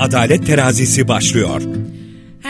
Adalet Terazisi başlıyor.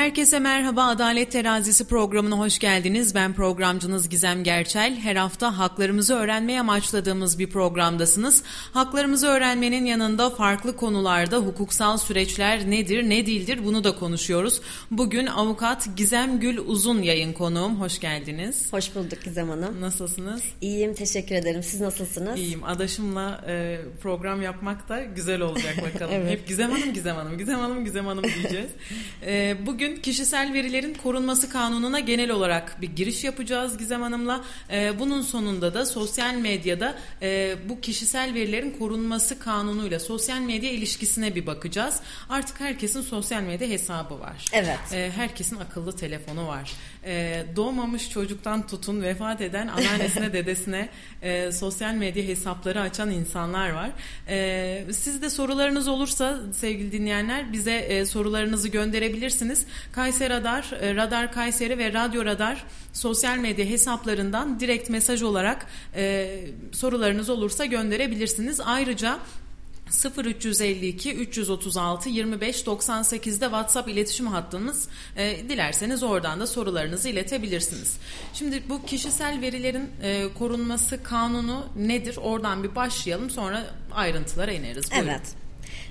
Herkese merhaba Adalet Terazisi programına hoş geldiniz. Ben programcınız Gizem Gerçel. Her hafta haklarımızı öğrenmeye amaçladığımız bir programdasınız. Haklarımızı öğrenmenin yanında farklı konularda hukuksal süreçler nedir, ne değildir bunu da konuşuyoruz. Bugün avukat Gizem Gül Uzun yayın konuğum. Hoş geldiniz. Hoş bulduk Gizem Hanım. Nasılsınız? İyiyim, teşekkür ederim. Siz nasılsınız? İyiyim. Adaşımla e, program yapmak da güzel olacak bakalım. evet. Hep Gizem Hanım, Gizem Hanım, Gizem Hanım, Gizem Hanım diyeceğiz. E, bugün Bugün kişisel verilerin korunması kanununa genel olarak bir giriş yapacağız Gizem Hanım'la. Ee, bunun sonunda da sosyal medyada e, bu kişisel verilerin korunması kanunuyla sosyal medya ilişkisine bir bakacağız. Artık herkesin sosyal medya hesabı var. Evet. Ee, herkesin akıllı telefonu var. Ee, doğmamış çocuktan tutun vefat eden anneannesine dedesine e, sosyal medya hesapları açan insanlar var. Ee, sizde sorularınız olursa sevgili dinleyenler bize e, sorularınızı gönderebilirsiniz. Kayseri Radar, e, Radar Kayseri ve Radyo Radar sosyal medya hesaplarından direkt mesaj olarak e, sorularınız olursa gönderebilirsiniz. Ayrıca 0352 336 25 98'de WhatsApp iletişim hattımız. E, dilerseniz oradan da sorularınızı iletebilirsiniz. Şimdi bu kişisel verilerin e, korunması kanunu nedir? Oradan bir başlayalım sonra ayrıntılara ineriz. Buyurun. Evet.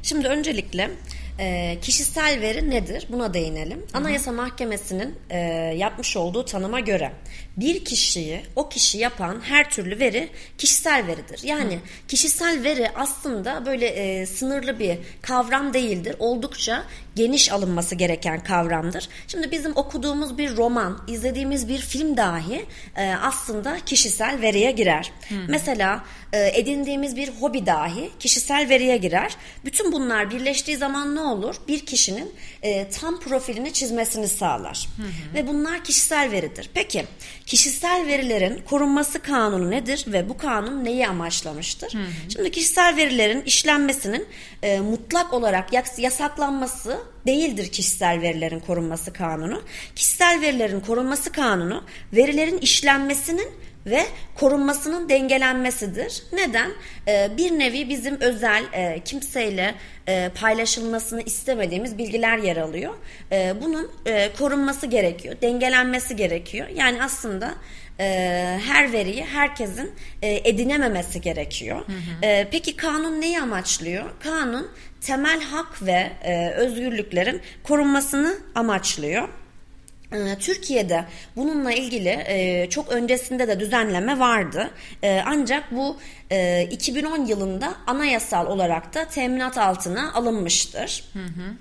Şimdi öncelikle e, kişisel veri nedir? Buna değinelim. Anayasa Mahkemesi'nin e, yapmış olduğu tanıma göre bir kişiyi, o kişi yapan her türlü veri kişisel veridir. Yani Hı. kişisel veri aslında böyle e, sınırlı bir kavram değildir. Oldukça geniş alınması gereken kavramdır. Şimdi bizim okuduğumuz bir roman, izlediğimiz bir film dahi e, aslında kişisel veriye girer. Hı. Mesela e, edindiğimiz bir hobi dahi kişisel veriye girer. Bütün bunlar birleştiği zaman ne olur? Bir kişinin e, tam profilini çizmesini sağlar. Hı hı. Ve bunlar kişisel veridir. Peki kişisel verilerin korunması kanunu nedir ve bu kanun neyi amaçlamıştır? Hı hı. Şimdi kişisel verilerin işlenmesinin e, mutlak olarak yasaklanması değildir kişisel verilerin korunması kanunu. Kişisel verilerin korunması kanunu verilerin işlenmesinin ve korunmasının dengelenmesidir. Neden? Ee, bir nevi bizim özel e, kimseyle e, paylaşılmasını istemediğimiz bilgiler yer alıyor. E, bunun e, korunması gerekiyor, dengelenmesi gerekiyor. Yani aslında e, her veriyi herkesin e, edinememesi gerekiyor. Hı hı. E, peki kanun neyi amaçlıyor? Kanun temel hak ve e, özgürlüklerin korunmasını amaçlıyor. Ee, Türkiye'de bununla ilgili e, çok öncesinde de düzenleme vardı. E, ancak bu 2010 e, yılında anayasal olarak da teminat altına alınmıştır. Hı hı.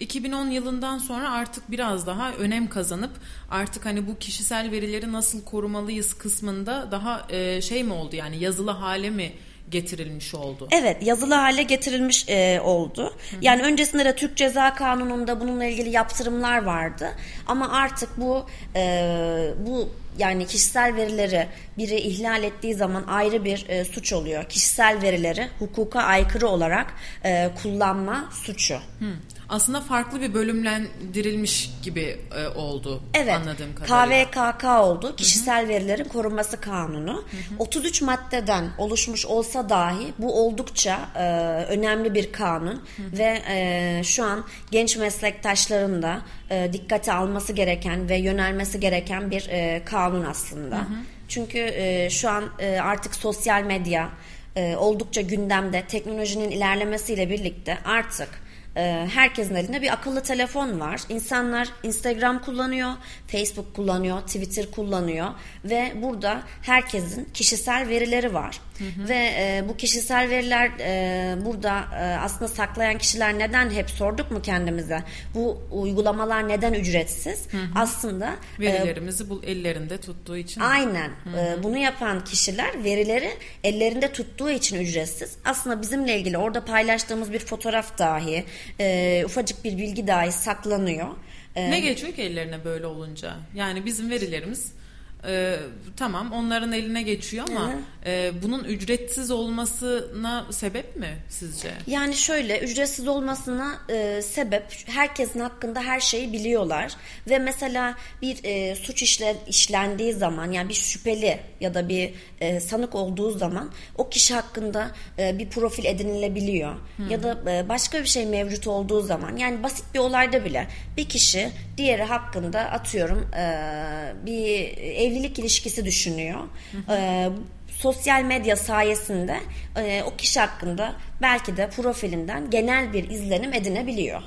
2010 yılından sonra artık biraz daha önem kazanıp artık hani bu kişisel verileri nasıl korumalıyız kısmında daha şey mi oldu yani yazılı hale mi getirilmiş oldu. Evet yazılı hale getirilmiş e, oldu. Hı hı. Yani öncesinde de Türk Ceza Kanunu'nda bununla ilgili yaptırımlar vardı. Ama artık bu e, bu yani kişisel verileri biri ihlal ettiği zaman ayrı bir e, suç oluyor. Kişisel verileri hukuka aykırı olarak e, kullanma suçu. Hı aslında farklı bir bölümlendirilmiş gibi e, oldu evet, anladığım kadarıyla. KVKK oldu. Kişisel Hı-hı. Verilerin Korunması Kanunu. Hı-hı. 33 maddeden oluşmuş olsa dahi bu oldukça e, önemli bir kanun Hı-hı. ve e, şu an genç meslektaşların da e, dikkate alması gereken ve yönelmesi gereken bir e, kanun aslında. Hı-hı. Çünkü e, şu an e, artık sosyal medya e, oldukça gündemde teknolojinin ilerlemesiyle birlikte artık ee, herkesin elinde bir akıllı telefon var. İnsanlar Instagram kullanıyor, Facebook kullanıyor, Twitter kullanıyor ve burada herkesin kişisel verileri var. Hı hı. Ve e, bu kişisel veriler e, burada e, aslında saklayan kişiler neden hep sorduk mu kendimize? Bu uygulamalar neden ücretsiz? Hı hı. Aslında e, verilerimizi e, bu ellerinde tuttuğu için. Aynen. Hı hı. E, bunu yapan kişiler verileri ellerinde tuttuğu için ücretsiz. Aslında bizimle ilgili orada paylaştığımız bir fotoğraf dahi, e, ufacık bir bilgi dahi saklanıyor. E, ne geçiyor ki ellerine böyle olunca? Yani bizim verilerimiz e, tamam onların eline geçiyor ama e, bunun ücretsiz olmasına sebep mi sizce? Yani şöyle ücretsiz olmasına e, sebep herkesin hakkında her şeyi biliyorlar ve mesela bir e, suç işle, işlendiği zaman yani bir şüpheli ya da bir e, sanık olduğu zaman o kişi hakkında e, bir profil edinilebiliyor. Ya da e, başka bir şey mevcut olduğu zaman yani basit bir olayda bile bir kişi diğeri hakkında atıyorum e, bir evlilik ilişkisi düşünüyor. E, sosyal medya sayesinde e, o kişi hakkında belki de profilinden genel bir izlenim edinebiliyor.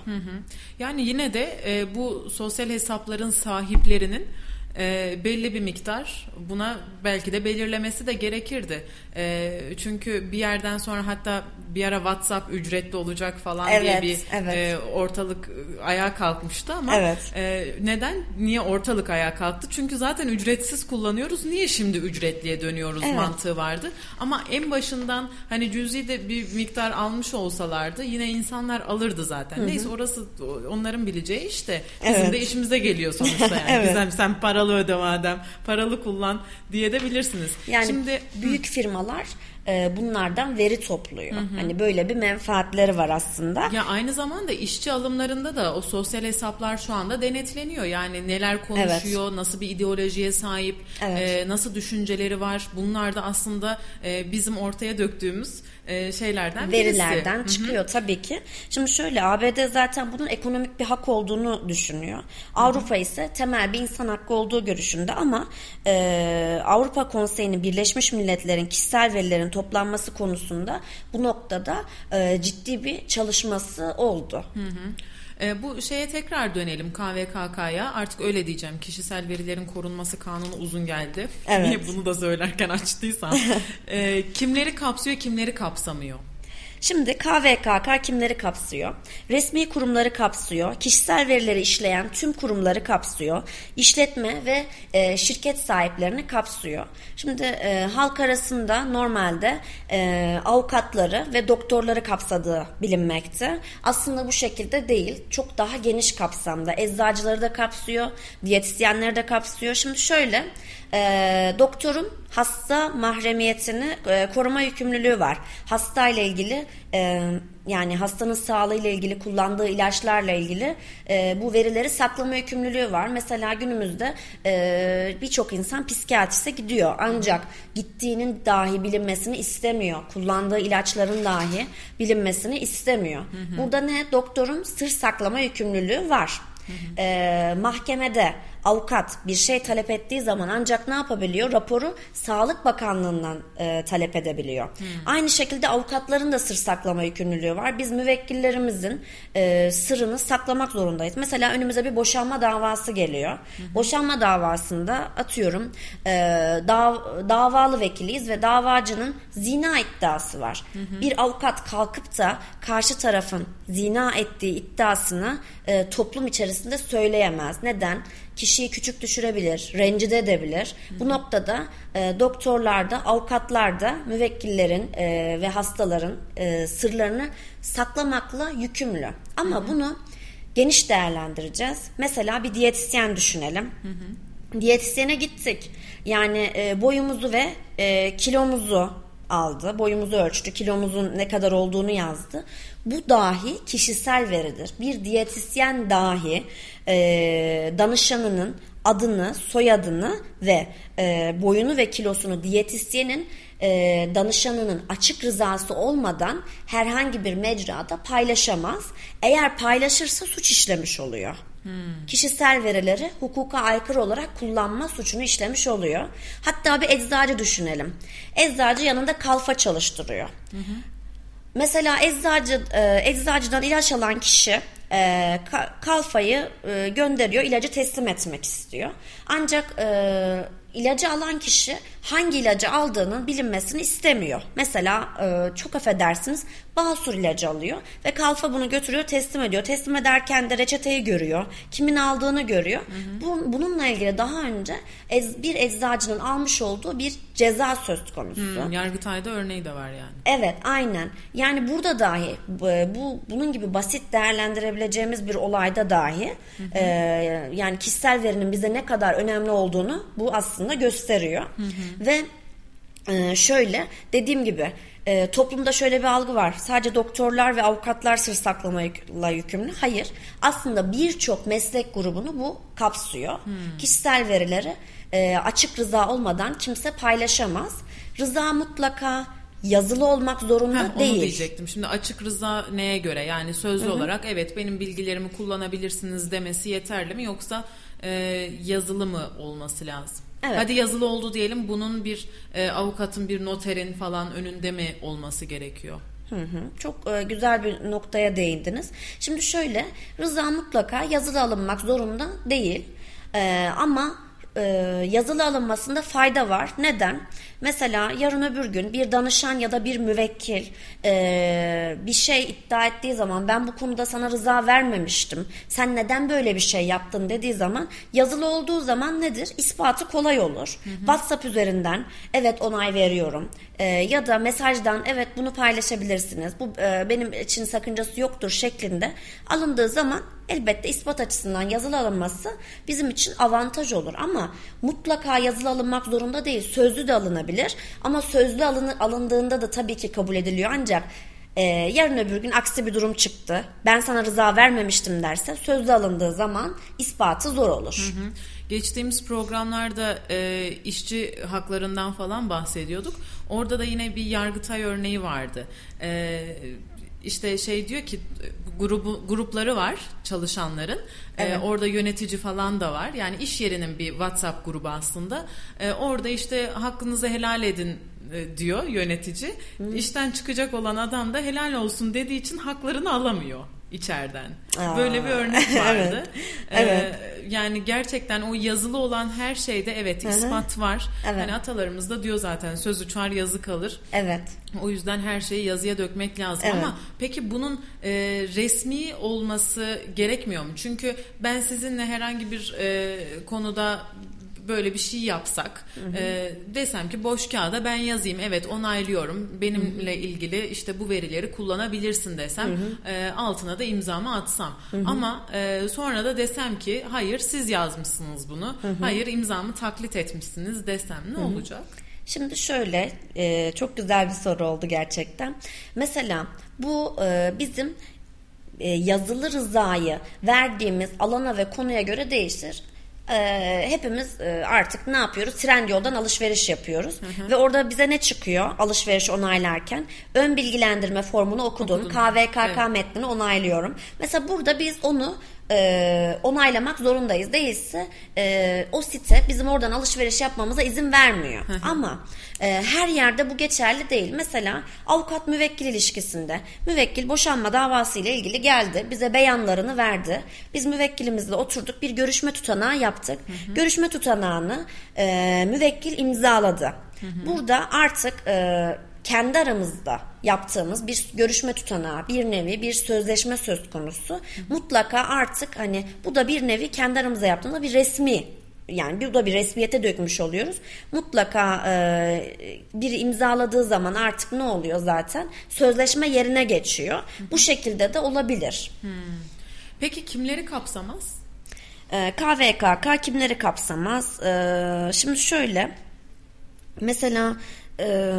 Yani yine de e, bu sosyal hesapların sahiplerinin e, belli bir miktar buna belki de belirlemesi de gerekirdi. E, çünkü bir yerden sonra hatta bir ara WhatsApp ücretli olacak falan diye Evet, bir evet. e, ortalık e, ayağa kalkmıştı ama Evet. e, neden? Niye ortalık ayağa kalktı? Çünkü zaten ücretsiz kullanıyoruz. Niye şimdi ücretliye dönüyoruz Evet. mantığı vardı. Ama en başından hani cüzi de bir miktar almış olsalardı yine insanlar alırdı zaten. Neyse orası onların bileceği işte. Bizim Evet. de işimize geliyor sonuçta yani. Evet. Güzel sen paralı öde madem. Paralı kullan diye de bilirsiniz. Yani Şimdi büyük firmalar e, bunlardan veri topluyor. Hani böyle bir menfaatleri var aslında. Ya aynı zamanda işçi alımlarında da o sosyal hesaplar şu anda denetleniyor. Yani neler konuşuyor, nasıl bir ideolojiye sahip, Evet. e, nasıl düşünceleri var. Bunlar da aslında e, bizim ortaya döktüğümüz e, şeylerden birisi. verilerden çıkıyor tabii ki. Şimdi şöyle ABD zaten bunun ekonomik bir hak olduğunu düşünüyor. Avrupa ise temel bir insan hakkı olduğu görüşünde ama e, Avrupa Konseyi'nin Birleşmiş Milletler'in kişisel verilerin toplanması konusunda bu noktada e, ciddi bir çalışması oldu. E, bu şeye tekrar dönelim KVKK'ya. Artık öyle diyeceğim. Kişisel verilerin korunması kanunu uzun geldi. Evet. Niye bunu da söylerken açtıysam. E, kimleri kapsıyor, kimleri kapsamıyor? Şimdi KVKK kimleri kapsıyor? Resmi kurumları kapsıyor, kişisel verileri işleyen tüm kurumları kapsıyor, işletme ve e, şirket sahiplerini kapsıyor. Şimdi e, halk arasında normalde e, avukatları ve doktorları kapsadığı bilinmekte. Aslında bu şekilde değil, çok daha geniş kapsamda. Eczacıları da kapsıyor, diyetisyenleri de kapsıyor. Şimdi şöyle, e, doktorun hasta mahremiyetini e, koruma yükümlülüğü var. Hasta ile ilgili e, yani hastanın sağlığı ile ilgili kullandığı ilaçlarla ilgili e, bu verileri saklama yükümlülüğü var. Mesela günümüzde e, birçok insan psikiyatrise gidiyor ancak gittiğinin dahi bilinmesini istemiyor. Kullandığı ilaçların dahi bilinmesini istemiyor. Burada ne? Doktorun sır saklama yükümlülüğü var. E, mahkemede avukat bir şey talep ettiği zaman ancak ne yapabiliyor? Raporu Sağlık Bakanlığı'ndan e, talep edebiliyor. Aynı şekilde avukatların da sır saklama yükümlülüğü var. Biz müvekkillerimizin e, sırrını saklamak zorundayız. Mesela önümüze bir boşanma davası geliyor. Boşanma davasında atıyorum e, dav- davalı vekiliyiz ve davacının zina iddiası var. Bir avukat kalkıp da karşı tarafın zina ettiği iddiasını e, toplum içerisinde söyleyemez. Neden? Kişiyi küçük düşürebilir, rencide edebilir. Bu noktada e, doktorlar da, avukatlar da müvekkillerin e, ve hastaların e, sırlarını saklamakla yükümlü. Ama bunu geniş değerlendireceğiz. Mesela bir diyetisyen düşünelim. Diyetisyene gittik. Yani e, boyumuzu ve e, kilomuzu aldı. Boyumuzu ölçtü. Kilomuzun ne kadar olduğunu yazdı. Bu dahi kişisel veridir. Bir diyetisyen dahi e, danışanının adını, soyadını ve e, boyunu ve kilosunu diyetisyenin e, danışanının açık rızası olmadan herhangi bir mecrada paylaşamaz. Eğer paylaşırsa suç işlemiş oluyor. Kişisel verileri hukuka aykırı olarak kullanma suçunu işlemiş oluyor. Hatta bir eczacı düşünelim. Eczacı yanında kalfa çalıştırıyor. Mesela eczacı e, eczacıdan ilaç alan kişi e, ka- kalfayı e, gönderiyor, ilacı teslim etmek istiyor. Ancak ilacı alan kişi hangi ilacı aldığının bilinmesini istemiyor. Mesela e, çok affedersiniz Basur ilacı alıyor ve kalfa bunu götürüyor teslim ediyor. Teslim ederken de reçeteyi görüyor. Kimin aldığını görüyor. Hı hı. Bu, bununla ilgili daha önce ez, bir eczacının almış olduğu bir ceza söz konusu. Hmm, Yargıtay'da örneği de var yani. Evet aynen. Yani burada dahi bu bunun gibi basit değerlendirebileceğimiz bir olayda dahi hı hı. E, yani kişisel verinin bize ne kadar önemli olduğunu bu aslında gösteriyor. Hı hı. Ve e, şöyle dediğim gibi e, toplumda şöyle bir algı var. Sadece doktorlar ve avukatlar sır saklamayla yükümlü. Hayır. Aslında birçok meslek grubunu bu kapsıyor. Hmm. Kişisel verileri e, açık rıza olmadan kimse paylaşamaz. Rıza mutlaka yazılı olmak zorunda Heh, değil. Onu diyecektim. Şimdi açık rıza neye göre? Yani sözlü Hı-hı. olarak evet benim bilgilerimi kullanabilirsiniz demesi yeterli mi yoksa e, yazılı mı olması lazım? Evet. Hadi yazılı oldu diyelim bunun bir e, avukatın bir noterin falan önünde mi olması gerekiyor? Hı hı. Çok e, güzel bir noktaya değindiniz. Şimdi şöyle rıza mutlaka yazılı alınmak zorunda değil. E, ama e, yazılı alınmasında fayda var. Neden? Mesela yarın öbür gün bir danışan ya da bir müvekkil e, bir şey iddia ettiği zaman ben bu konuda sana rıza vermemiştim. Sen neden böyle bir şey yaptın dediği zaman yazılı olduğu zaman nedir? İspatı kolay olur. Hı hı. WhatsApp üzerinden evet onay veriyorum e, ya da mesajdan evet bunu paylaşabilirsiniz. Bu e, benim için sakıncası yoktur şeklinde alındığı zaman elbette ispat açısından yazılı alınması bizim için avantaj olur ama mutlaka yazılı alınmak zorunda değil. Sözlü de alınabilir ama sözlü alını, alındığında da tabii ki kabul ediliyor ancak e, yarın öbür gün aksi bir durum çıktı. Ben sana rıza vermemiştim derse sözlü alındığı zaman ispatı zor olur. Hı hı. Geçtiğimiz programlarda e, işçi haklarından falan bahsediyorduk. Orada da yine bir Yargıtay örneği vardı. E, işte şey diyor ki grubu grupları var çalışanların. Ee, evet. Ee, orada yönetici falan da var. Yani iş yerinin bir WhatsApp grubu aslında. Ee, orada işte hakkınızı helal edin e, diyor yönetici. Hı. İşten çıkacak olan adam da helal olsun dediği için haklarını alamıyor içeriden. Aa, Böyle bir örnek vardı. evet. Ee, yani gerçekten o yazılı olan her şeyde evet ispat var. Evet. Hani atalarımız da diyor zaten söz uçar yazı kalır. Evet. O yüzden her şeyi yazıya dökmek lazım evet. ama peki bunun e, resmi olması gerekmiyor mu? Çünkü ben sizinle herhangi bir e, konuda böyle bir şey yapsak hı hı. E, desem ki boş kağıda ben yazayım evet onaylıyorum benimle hı hı. ilgili işte bu verileri kullanabilirsin desem hı hı. E, altına da imzamı atsam hı hı. ama e, sonra da desem ki hayır siz yazmışsınız bunu hı hı. hayır imzamı taklit etmişsiniz desem ne hı hı. olacak? Şimdi şöyle e, çok güzel bir soru oldu gerçekten. Mesela bu e, bizim e, yazılı rızayı verdiğimiz alana ve konuya göre değişir e, hepimiz e, artık ne yapıyoruz? Trendyol'dan alışveriş yapıyoruz. Hı hı. Ve orada bize ne çıkıyor alışveriş onaylarken? Ön bilgilendirme formunu okudun. Okudum. KVKK evet. metnini onaylıyorum. Mesela burada biz onu e, onaylamak zorundayız. Değilse e, o site bizim oradan alışveriş yapmamıza izin vermiyor. Ama e, her yerde bu geçerli değil. Mesela avukat müvekkil ilişkisinde müvekkil boşanma davası ile ilgili geldi. Bize beyanlarını verdi. Biz müvekkilimizle oturduk bir görüşme tutanağı yaptık. Hı hı. Görüşme tutanağını e, müvekkil imzaladı. Hı hı. Burada artık e, kendi aramızda yaptığımız bir görüşme tutanağı, bir nevi bir sözleşme söz konusu. Hı. Mutlaka artık hani bu da bir nevi kendi aramızda yaptığımız bir resmi yani bir da bir resmiyete dökmüş oluyoruz. Mutlaka e, bir imzaladığı zaman artık ne oluyor zaten? Sözleşme yerine geçiyor. Hı. Bu şekilde de olabilir. Hmm. Peki kimleri kapsamaz? E, KVKK kimleri kapsamaz? E, şimdi şöyle mesela e,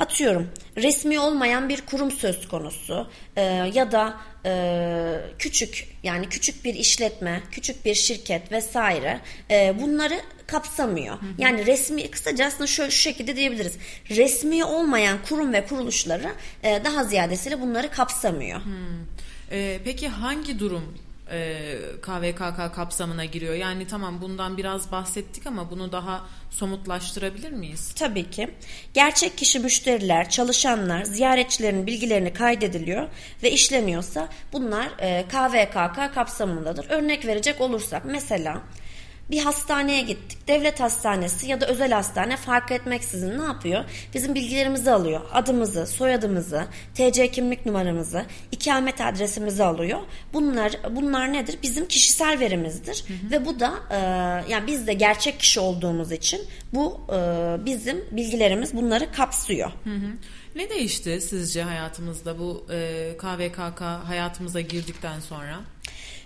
atıyorum resmi olmayan bir kurum söz konusu e, ya da e, küçük yani küçük bir işletme, küçük bir şirket vesaire e, bunları kapsamıyor. Hı hı. Yani resmi kısaca aslında şöyle şu şekilde diyebiliriz. Resmi olmayan kurum ve kuruluşları e, daha ziyadesiyle bunları kapsamıyor. Hı. E, peki hangi durum e, KVKK kapsamına giriyor. Yani tamam bundan biraz bahsettik ama bunu daha somutlaştırabilir miyiz? Tabii ki. Gerçek kişi müşteriler, çalışanlar, ziyaretçilerin bilgilerini kaydediliyor ve işleniyorsa bunlar e, KVKK kapsamındadır. Örnek verecek olursak mesela bir hastaneye gittik. Devlet hastanesi ya da özel hastane fark etmeksizin ne yapıyor? Bizim bilgilerimizi alıyor. Adımızı, soyadımızı, TC kimlik numaramızı, ikamet adresimizi alıyor. Bunlar bunlar nedir? Bizim kişisel verimizdir. Hı hı. Ve bu da e, yani biz de gerçek kişi olduğumuz için bu e, bizim bilgilerimiz bunları kapsıyor. Hı hı. Ne değişti sizce hayatımızda bu e, KVKK hayatımıza girdikten sonra?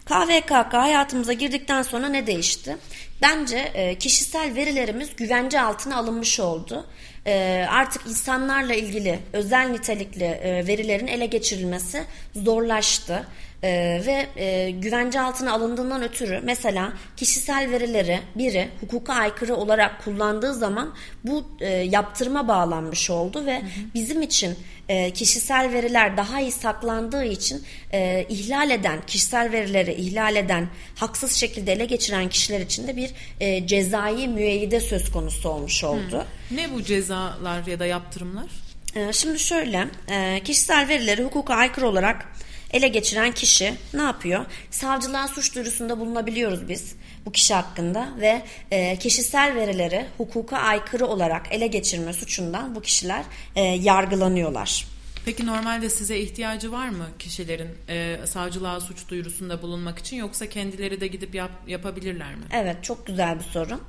KVKK hayatımıza girdikten sonra ne değişti? Bence e, kişisel verilerimiz güvence altına alınmış oldu. E, artık insanlarla ilgili özel nitelikli e, verilerin ele geçirilmesi zorlaştı. Ee, ve e, güvence altına alındığından ötürü mesela kişisel verileri biri hukuka aykırı olarak kullandığı zaman bu e, yaptırıma bağlanmış oldu ve hı hı. bizim için e, kişisel veriler daha iyi saklandığı için e, ihlal eden kişisel verileri ihlal eden haksız şekilde ele geçiren kişiler için de bir e, cezai müeyyide söz konusu olmuş oldu. Hı. Ne bu cezalar ya da yaptırımlar? E, şimdi şöyle e, kişisel verileri hukuka aykırı olarak ele geçiren kişi ne yapıyor? Savcılığa suç duyurusunda bulunabiliyoruz biz bu kişi hakkında ve e, kişisel verileri hukuka aykırı olarak ele geçirme suçundan bu kişiler e, yargılanıyorlar. Peki normalde size ihtiyacı var mı kişilerin e, savcılığa suç duyurusunda bulunmak için yoksa kendileri de gidip yap, yapabilirler mi? Evet çok güzel bir soru.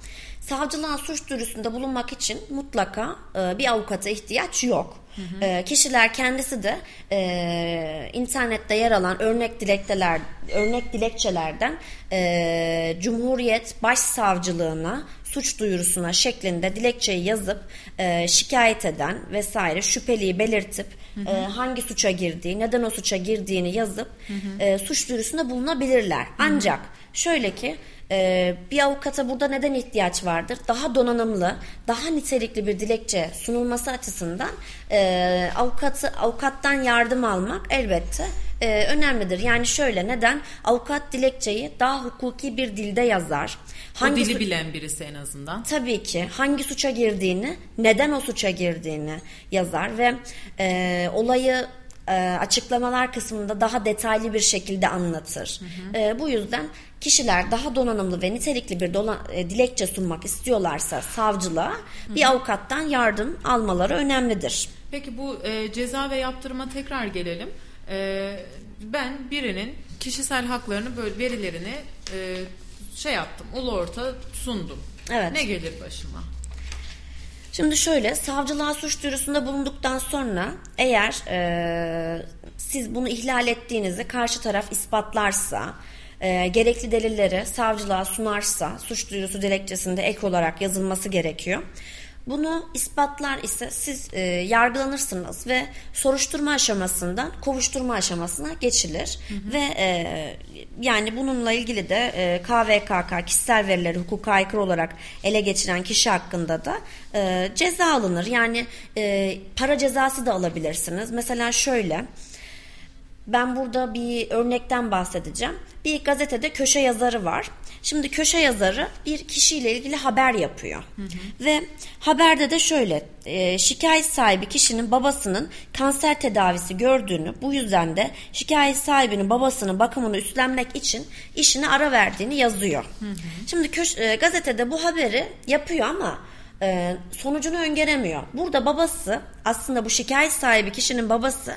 Savcılığa suç duyurusunda bulunmak için mutlaka e, bir avukata ihtiyaç yok. Hı hı. E, kişiler kendisi de e, internette yer alan örnek dilekçeler, örnek dilekçelerden e, Cumhuriyet Başsavcılığına suç duyurusuna şeklinde dilekçeyi yazıp e, şikayet eden vesaire şüpheliyi belirtip hı hı. E, hangi suça girdiği, neden o suça girdiğini yazıp hı hı. E, suç duyurusunda bulunabilirler. Hı hı. Şöyle ki ee, bir avukata burada neden ihtiyaç vardır? Daha donanımlı, daha nitelikli bir dilekçe sunulması açısından e, avukatı avukattan yardım almak elbette e, önemlidir. Yani şöyle neden? Avukat dilekçeyi daha hukuki bir dilde yazar. Hangi o dili bilen birisi en azından. Tabii ki. Hangi suça girdiğini, neden o suça girdiğini yazar ve e, olayı e, açıklamalar kısmında daha detaylı bir şekilde anlatır. Hı hı. E, bu yüzden kişiler daha donanımlı ve nitelikli bir dola, e, dilekçe sunmak istiyorlarsa savcılığa hı hı. bir avukattan yardım almaları önemlidir. Peki bu e, ceza ve yaptırıma tekrar gelelim. E, ben birinin kişisel haklarını böyle verilerini e, şey yaptım, ulu orta sundum. Evet. Ne gelir başıma? Şimdi şöyle savcılığa suç duyurusunda bulunduktan sonra eğer e, siz bunu ihlal ettiğinizi karşı taraf ispatlarsa e, gerekli delilleri savcılığa sunarsa suç duyurusu dilekçesinde ek olarak yazılması gerekiyor. Bunu ispatlar ise siz e, yargılanırsınız ve soruşturma aşamasından kovuşturma aşamasına geçilir hı hı. ve e, yani bununla ilgili de e, KVKK kişisel verileri hukuka aykırı olarak ele geçiren kişi hakkında da e, ceza alınır. Yani e, para cezası da alabilirsiniz. Mesela şöyle ben burada bir örnekten bahsedeceğim. Bir gazetede köşe yazarı var. Şimdi köşe yazarı bir kişiyle ilgili haber yapıyor. Hı hı. Ve haberde de şöyle e, şikayet sahibi kişinin babasının kanser tedavisi gördüğünü bu yüzden de şikayet sahibinin babasının bakımını üstlenmek için işine ara verdiğini yazıyor. Hı hı. Şimdi köş, e, gazetede bu haberi yapıyor ama e, sonucunu öngöremiyor. Burada babası aslında bu şikayet sahibi kişinin babası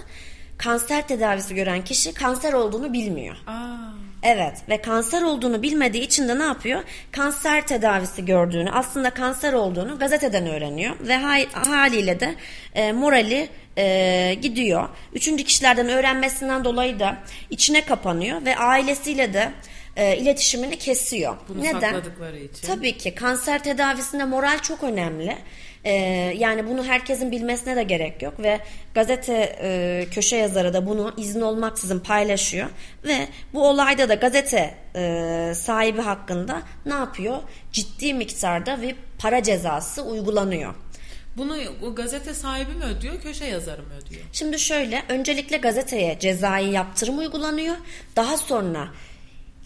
kanser tedavisi gören kişi kanser olduğunu bilmiyor. Aa. Evet ve kanser olduğunu bilmediği için de ne yapıyor? Kanser tedavisi gördüğünü, aslında kanser olduğunu gazeteden öğreniyor ve haliyle de e, morali e, gidiyor. Üçüncü kişilerden öğrenmesinden dolayı da içine kapanıyor ve ailesiyle de e, iletişimini kesiyor. Bunu Neden? sakladıkları için. Tabii ki kanser tedavisinde moral çok önemli. E, yani bunu herkesin bilmesine de gerek yok ve gazete e, köşe yazarı da bunu izin olmaksızın paylaşıyor ve bu olayda da gazete e, sahibi hakkında ne yapıyor? Ciddi miktarda bir para cezası uygulanıyor. Bunu o gazete sahibi mi ödüyor, köşe yazarı mı ödüyor? Şimdi şöyle, öncelikle gazeteye cezai yaptırım uygulanıyor. Daha sonra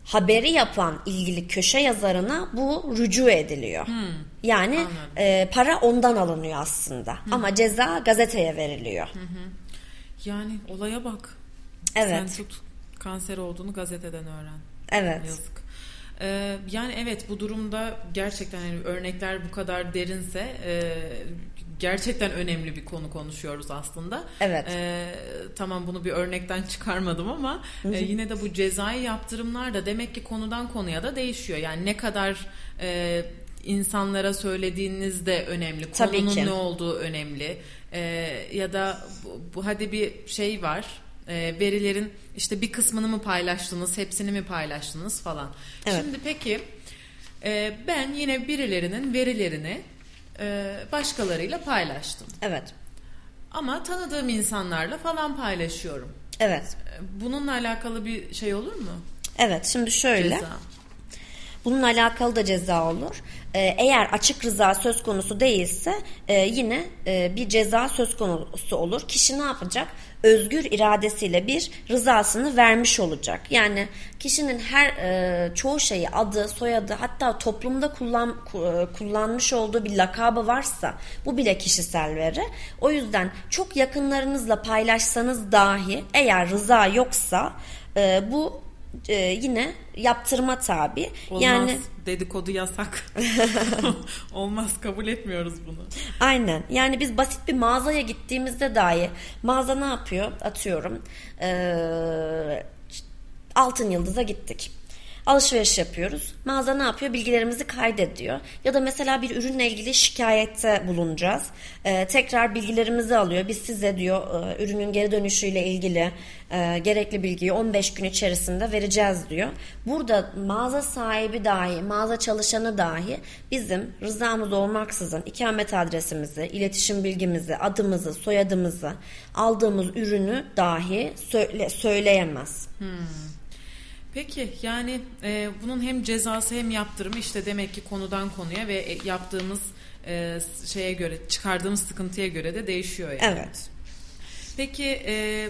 haberi yapan ilgili köşe yazarına bu rücu ediliyor. Hmm. Yani e, para ondan alınıyor aslında. Hmm. Ama ceza gazeteye veriliyor. Hmm. Yani olaya bak. Evet. Sen tut kanser olduğunu gazeteden öğren. Evet. Yazık. Ee, yani evet bu durumda gerçekten yani örnekler bu kadar derinse e, gerçekten önemli bir konu konuşuyoruz aslında. Evet. Ee, tamam bunu bir örnekten çıkarmadım ama e, yine de bu cezai yaptırımlar da demek ki konudan konuya da değişiyor. Yani ne kadar e, insanlara söylediğiniz de önemli. Tabii Konunun ki. ne olduğu önemli. Ee, ya da bu, bu hadi bir şey var. Ee, verilerin işte bir kısmını mı paylaştınız, hepsini mi paylaştınız falan. Evet. Şimdi peki e, ben yine birilerinin verilerini e, başkalarıyla paylaştım. Evet. Ama tanıdığım insanlarla falan paylaşıyorum. Evet. E, Bununla alakalı bir şey olur mu? Evet. Şimdi şöyle. Ceza. Bununla alakalı da ceza olur. Ee, eğer açık rıza söz konusu değilse e, yine e, bir ceza söz konusu olur. Kişi ne yapacak? Özgür iradesiyle bir rızasını vermiş olacak. Yani kişinin her e, çoğu şeyi adı, soyadı hatta toplumda kullan, ku- e, kullanmış olduğu bir lakabı varsa bu bile kişisel veri. O yüzden çok yakınlarınızla paylaşsanız dahi eğer rıza yoksa e, bu e, yine yaptırma tabi. Olmaz. Yani Dedikodu yasak. Olmaz kabul etmiyoruz bunu. aynen. Yani biz basit bir mağazaya gittiğimizde dahi mağaza ne yapıyor? Atıyorum. e, Altın Yıldız'a gittik. Alışveriş yapıyoruz. Mağaza ne yapıyor? Bilgilerimizi kaydediyor. Ya da mesela bir ürünle ilgili şikayette bulunacağız. Ee, tekrar bilgilerimizi alıyor. Biz size diyor e, ürünün geri dönüşüyle ilgili e, gerekli bilgiyi 15 gün içerisinde vereceğiz diyor. Burada mağaza sahibi dahi, mağaza çalışanı dahi bizim rızamız olmaksızın ikamet adresimizi, iletişim bilgimizi, adımızı, soyadımızı, aldığımız ürünü dahi söyle, söyleyemez. Peki yani e, bunun hem cezası hem yaptırımı işte demek ki konudan konuya ve e, yaptığımız e, şeye göre çıkardığımız sıkıntıya göre de değişiyor yani. Evet. Peki e,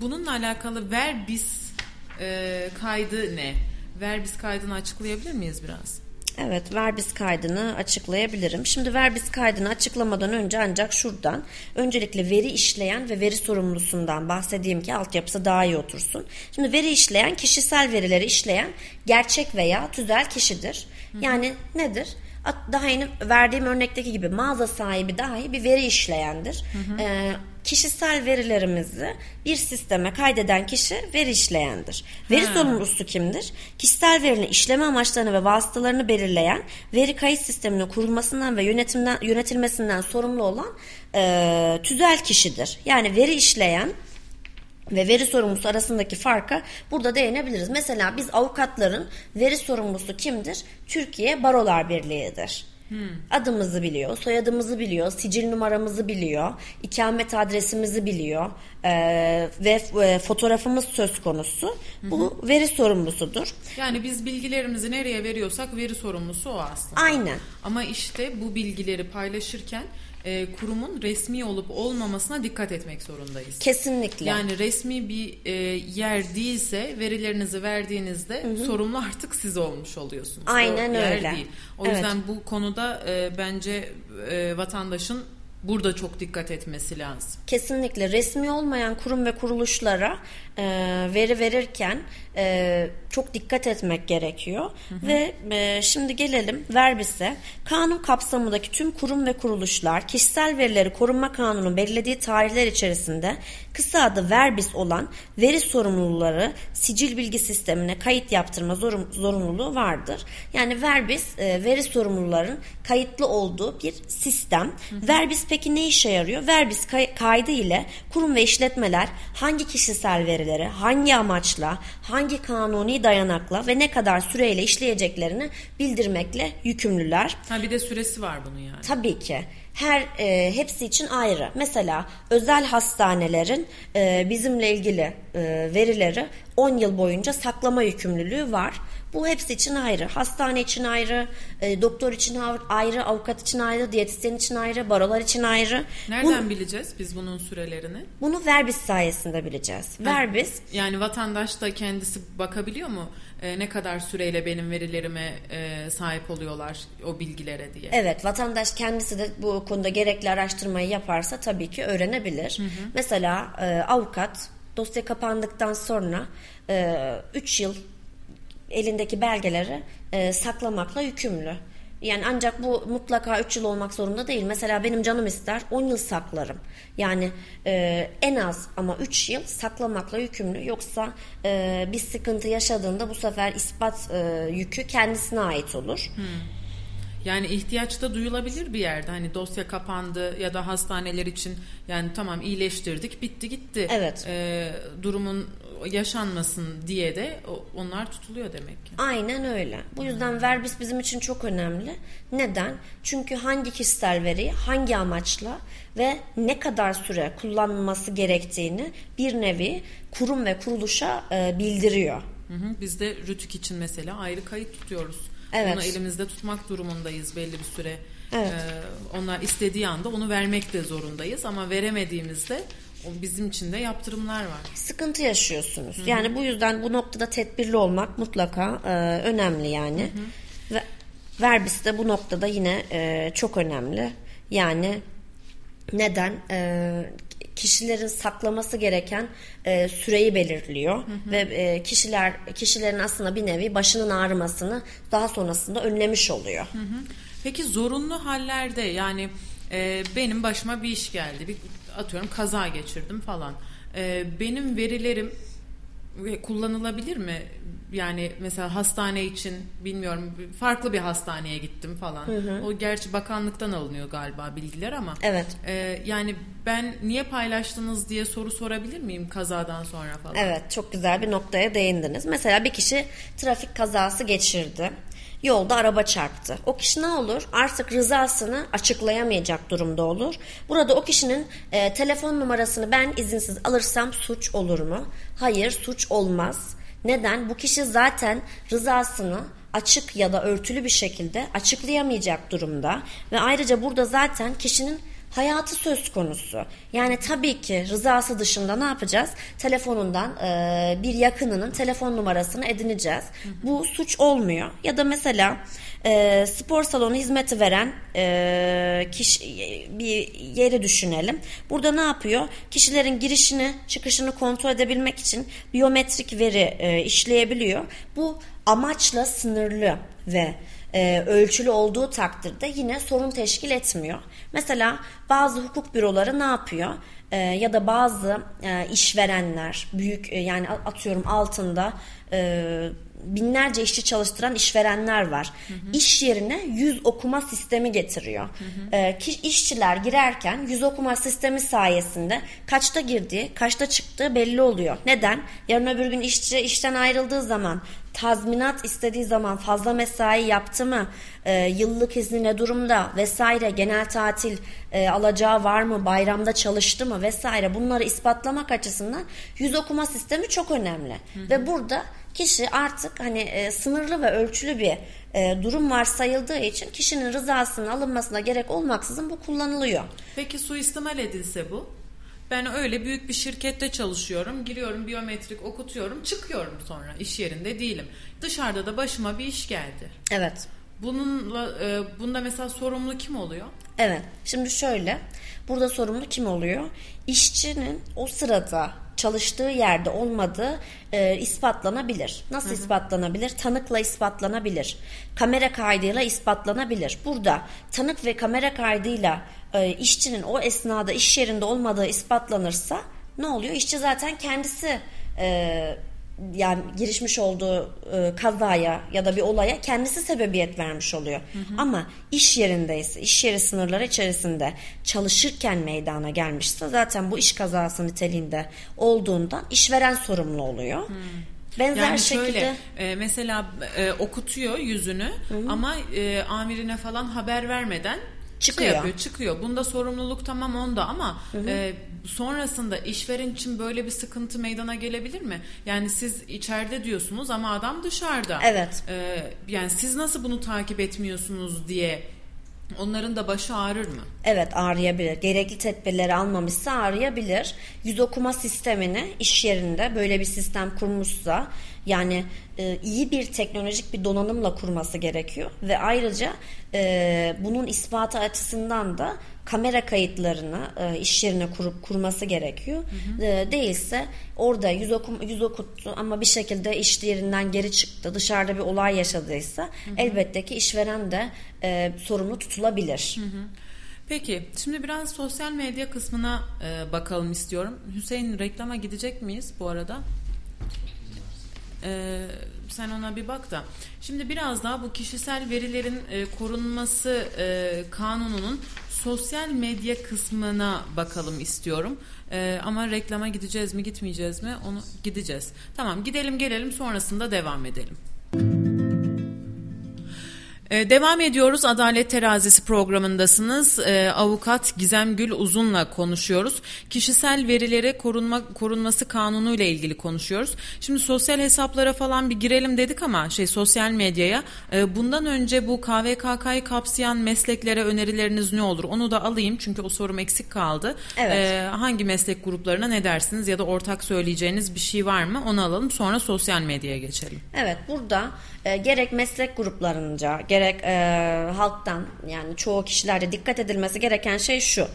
bununla alakalı verbis e, kaydı ne? Verbis kaydını açıklayabilir miyiz biraz? Evet, verbis kaydını açıklayabilirim. Şimdi verbis kaydını açıklamadan önce ancak şuradan öncelikle veri işleyen ve veri sorumlusundan bahsedeyim ki altyapısı daha iyi otursun. Şimdi veri işleyen kişisel verileri işleyen gerçek veya tüzel kişidir. Yani nedir? At- Daha yeni verdiğim örnekteki gibi mağaza sahibi dahi bir veri işleyendir. Ee, kişisel verilerimizi bir sisteme kaydeden kişi veri işleyendir. Veri Ha. sorumlusu kimdir? Kişisel verinin işleme amaçlarını ve vasıtalarını belirleyen, veri kayıt sisteminin kurulmasından ve yönetimden yönetilmesinden sorumlu olan e, tüzel kişidir. Yani veri işleyen ve veri sorumlusu arasındaki farka burada değinebiliriz. Mesela biz avukatların veri sorumlusu kimdir? Türkiye Barolar Birliği'dir. Adımızı biliyor, soyadımızı biliyor, sicil numaramızı biliyor, ikamet adresimizi biliyor ee, ve e, fotoğrafımız söz konusu. Bu veri sorumlusudur. Yani biz bilgilerimizi nereye veriyorsak veri sorumlusu o aslında. Aynen. Ama işte bu bilgileri paylaşırken e, kurumun resmi olup olmamasına dikkat etmek zorundayız. Kesinlikle. Yani resmi bir e, yer değilse verilerinizi verdiğinizde sorumlu artık siz olmuş oluyorsunuz. Aynen o öyle. Değil. O Evet. yüzden bu konuda e, bence e, vatandaşın burada çok dikkat etmesi lazım. Kesinlikle resmi olmayan kurum ve kuruluşlara e, veri verirken e, çok dikkat etmek gerekiyor. Ve e, şimdi gelelim Verbis'e. Kanun kapsamındaki tüm kurum ve kuruluşlar kişisel verileri korunma kanunu belirlediği tarihler içerisinde kısa adı Verbis olan veri sorumluları sicil bilgi sistemine kayıt yaptırma zorunluluğu vardır. Yani Verbis e, veri sorumluların kayıtlı olduğu bir sistem. Verbis peki ne işe yarıyor? Verbis kay- kaydı ile kurum ve işletmeler hangi kişisel verileri, hangi amaçla, hangi kanuni dayanakla ve ne kadar süreyle işleyeceklerini bildirmekle yükümlüler. Ha bir de süresi var bunun yani. Tabii ki. Her e, hepsi için ayrı. Mesela özel hastanelerin e, bizimle ilgili e, verileri 10 yıl boyunca saklama yükümlülüğü var. Bu hepsi için ayrı. Hastane için ayrı, e, doktor için ayrı, avukat için ayrı, diyetisyen için ayrı, barolar için ayrı. Nereden Bu- bileceğiz biz bunun sürelerini? bunu Verbis sayesinde bileceğiz. Verbis Yani vatandaş da kendisi bakabiliyor mu? E, ne kadar süreyle benim verilerime e, sahip oluyorlar o bilgilere diye. Evet vatandaş kendisi de bu konuda gerekli araştırmayı yaparsa tabii ki öğrenebilir. Mesela e, avukat dosya kapandıktan sonra 3 yıl elindeki belgeleri e, saklamakla yükümlü. Yani ancak bu mutlaka 3 yıl olmak zorunda değil. Mesela benim canım ister 10 yıl saklarım. Yani e, en az ama 3 yıl saklamakla yükümlü. Yoksa e, bir sıkıntı yaşadığında bu sefer ispat e, yükü kendisine ait olur. Hmm. Yani ihtiyaç da duyulabilir bir yerde. Hani dosya kapandı ya da hastaneler için yani tamam iyileştirdik bitti gitti. Evet. Ee, durumun yaşanmasın diye de onlar tutuluyor demek ki. Aynen öyle. Bu yüzden verbis bizim için çok önemli. Neden? Çünkü hangi kişisel veriyi hangi amaçla ve ne kadar süre kullanılması gerektiğini bir nevi kurum ve kuruluşa e, bildiriyor. Hı hı. Biz de Rütük için mesela ayrı kayıt tutuyoruz. Evet. Onu elimizde tutmak durumundayız belli bir süre. Evet. Ee, onlar istediği anda onu vermek de zorundayız ama veremediğimizde bizim için de yaptırımlar var. Sıkıntı yaşıyorsunuz. Hı-hı. Yani bu yüzden bu noktada tedbirli olmak mutlaka e, önemli yani. Hı-hı. Ve verbis de bu noktada yine e, çok önemli. Yani neden? E, kişilerin saklaması gereken e, süreyi belirliyor hı hı. ve e, kişiler kişilerin aslında bir nevi başının ağrımasını daha sonrasında önlemiş oluyor. Hı hı. Peki zorunlu hallerde yani e, benim başıma bir iş geldi. Bir atıyorum kaza geçirdim falan. E, benim verilerim kullanılabilir mi? Yani mesela hastane için bilmiyorum farklı bir hastaneye gittim falan. Hı hı. O gerçi bakanlıktan alınıyor galiba bilgiler ama. Evet. E, yani ben niye paylaştınız diye soru sorabilir miyim kazadan sonra falan? Evet çok güzel bir noktaya değindiniz. Mesela bir kişi trafik kazası geçirdi yolda araba çarptı. O kişi ne olur? Artık rızasını açıklayamayacak durumda olur. Burada o kişinin e, telefon numarasını ben izinsiz alırsam suç olur mu? Hayır suç olmaz. Neden? Bu kişi zaten rızasını açık ya da örtülü bir şekilde açıklayamayacak durumda ve ayrıca burada zaten kişinin hayatı söz konusu. Yani tabii ki rızası dışında ne yapacağız? Telefonundan e, bir yakınının telefon numarasını edineceğiz. Hı hı. Bu suç olmuyor. Ya da mesela e, spor salonu hizmeti veren e, kişi bir yeri düşünelim. Burada ne yapıyor? Kişilerin girişini, çıkışını kontrol edebilmek için biyometrik veri e, işleyebiliyor. Bu amaçla sınırlı ve e, ölçülü olduğu takdirde yine sorun teşkil etmiyor. Mesela bazı hukuk büroları ne yapıyor? E, ya da bazı e, işverenler büyük e, yani atıyorum altında e, binlerce işçi çalıştıran işverenler var. Hı hı. İş yerine yüz okuma sistemi getiriyor. Hı hı. E, işçiler girerken yüz okuma sistemi sayesinde kaçta girdiği, kaçta çıktığı belli oluyor. Neden? Yarın öbür gün işçi işten ayrıldığı zaman tazminat istediği zaman fazla mesai yaptı mı, e, yıllık izni ne durumda vesaire, genel tatil e, alacağı var mı, bayramda çalıştı mı vesaire bunları ispatlamak açısından yüz okuma sistemi çok önemli. Hı hı. Ve burada kişi artık hani e, sınırlı ve ölçülü bir e, durum varsayıldığı için kişinin rızasının alınmasına gerek olmaksızın bu kullanılıyor. Peki suistimal edilse bu? Ben öyle büyük bir şirkette çalışıyorum. Giriyorum biyometrik okutuyorum. Çıkıyorum sonra. iş yerinde değilim. Dışarıda da başıma bir iş geldi. Evet. Bununla e, bunda mesela sorumlu kim oluyor? Evet. Şimdi şöyle. Burada sorumlu kim oluyor? İşçinin o sırada çalıştığı yerde olmadığı e, ispatlanabilir. Nasıl hı hı. ispatlanabilir? Tanıkla ispatlanabilir. Kamera kaydıyla ispatlanabilir. Burada tanık ve kamera kaydıyla e, işçinin o esnada iş yerinde olmadığı ispatlanırsa ne oluyor? İşçi zaten kendisi e, yani girişmiş olduğu e, kazaya ya da bir olaya kendisi sebebiyet vermiş oluyor. Hı hı. Ama iş yerindeyse, iş yeri sınırları içerisinde çalışırken meydana gelmişse zaten bu iş kazası niteliğinde olduğundan işveren sorumlu oluyor. Hı. Benzer yani şekilde şöyle, e, mesela e, okutuyor yüzünü hı ama e, amirine falan haber vermeden çıkıyor. Şey yapıyor, çıkıyor. Bunda sorumluluk tamam onda ama hı hı. E, sonrasında işveren için böyle bir sıkıntı meydana gelebilir mi? Yani siz içeride diyorsunuz ama adam dışarıda. Evet. E, yani siz nasıl bunu takip etmiyorsunuz diye Onların da başı ağrır mı? Evet ağrıyabilir. Gerekli tedbirleri almamışsa ağrıyabilir. Yüz okuma sistemini iş yerinde böyle bir sistem kurmuşsa yani e, iyi bir teknolojik bir donanımla kurması gerekiyor ve ayrıca e, bunun ispatı açısından da kamera kayıtlarını e, iş yerine kurup kurması gerekiyor. Hı hı. E, değilse orada yüz, okum, yüz okuttu ama bir şekilde iş yerinden geri çıktı. Dışarıda bir olay yaşadıysa hı hı. elbette ki işveren de e, sorumlu tutulabilir. Hı hı. Peki şimdi biraz sosyal medya kısmına e, bakalım istiyorum. Hüseyin reklama gidecek miyiz bu arada? Ee, sen ona bir bak da. Şimdi biraz daha bu kişisel verilerin e, korunması e, kanununun sosyal medya kısmına bakalım istiyorum. E, ama reklama gideceğiz mi gitmeyeceğiz mi onu gideceğiz. Tamam gidelim gelelim sonrasında devam edelim. Ee, devam ediyoruz. Adalet Terazisi programındasınız. Ee, avukat Gizem Gül Uzun'la konuşuyoruz. Kişisel verilere korunma korunması kanunu ile ilgili konuşuyoruz. Şimdi sosyal hesaplara falan bir girelim dedik ama şey sosyal medyaya. E, bundan önce bu KVKK'yı kapsayan mesleklere önerileriniz ne olur? Onu da alayım çünkü o sorum eksik kaldı. Evet. E, hangi meslek gruplarına ne dersiniz ya da ortak söyleyeceğiniz bir şey var mı? Onu alalım. Sonra sosyal medyaya geçelim. Evet burada e, gerek meslek gruplarınca gerek e, halktan yani çoğu kişilerde dikkat edilmesi gereken şey şu.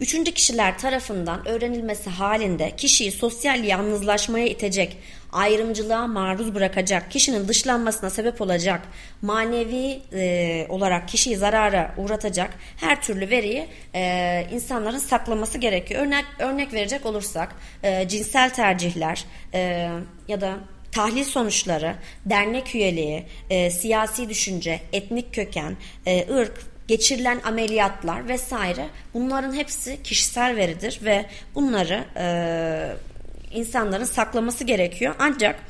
Üçüncü kişiler tarafından öğrenilmesi halinde kişiyi sosyal yalnızlaşmaya itecek, ayrımcılığa maruz bırakacak, kişinin dışlanmasına sebep olacak, manevi e, olarak kişiyi zarara uğratacak her türlü veriyi e, insanların saklaması gerekiyor. Örnek örnek verecek olursak e, cinsel tercihler e, ya da tahlil sonuçları, dernek üyeliği, e, siyasi düşünce, etnik köken, e, ırk, geçirilen ameliyatlar vesaire bunların hepsi kişisel veridir ve bunları e, insanların saklaması gerekiyor. Ancak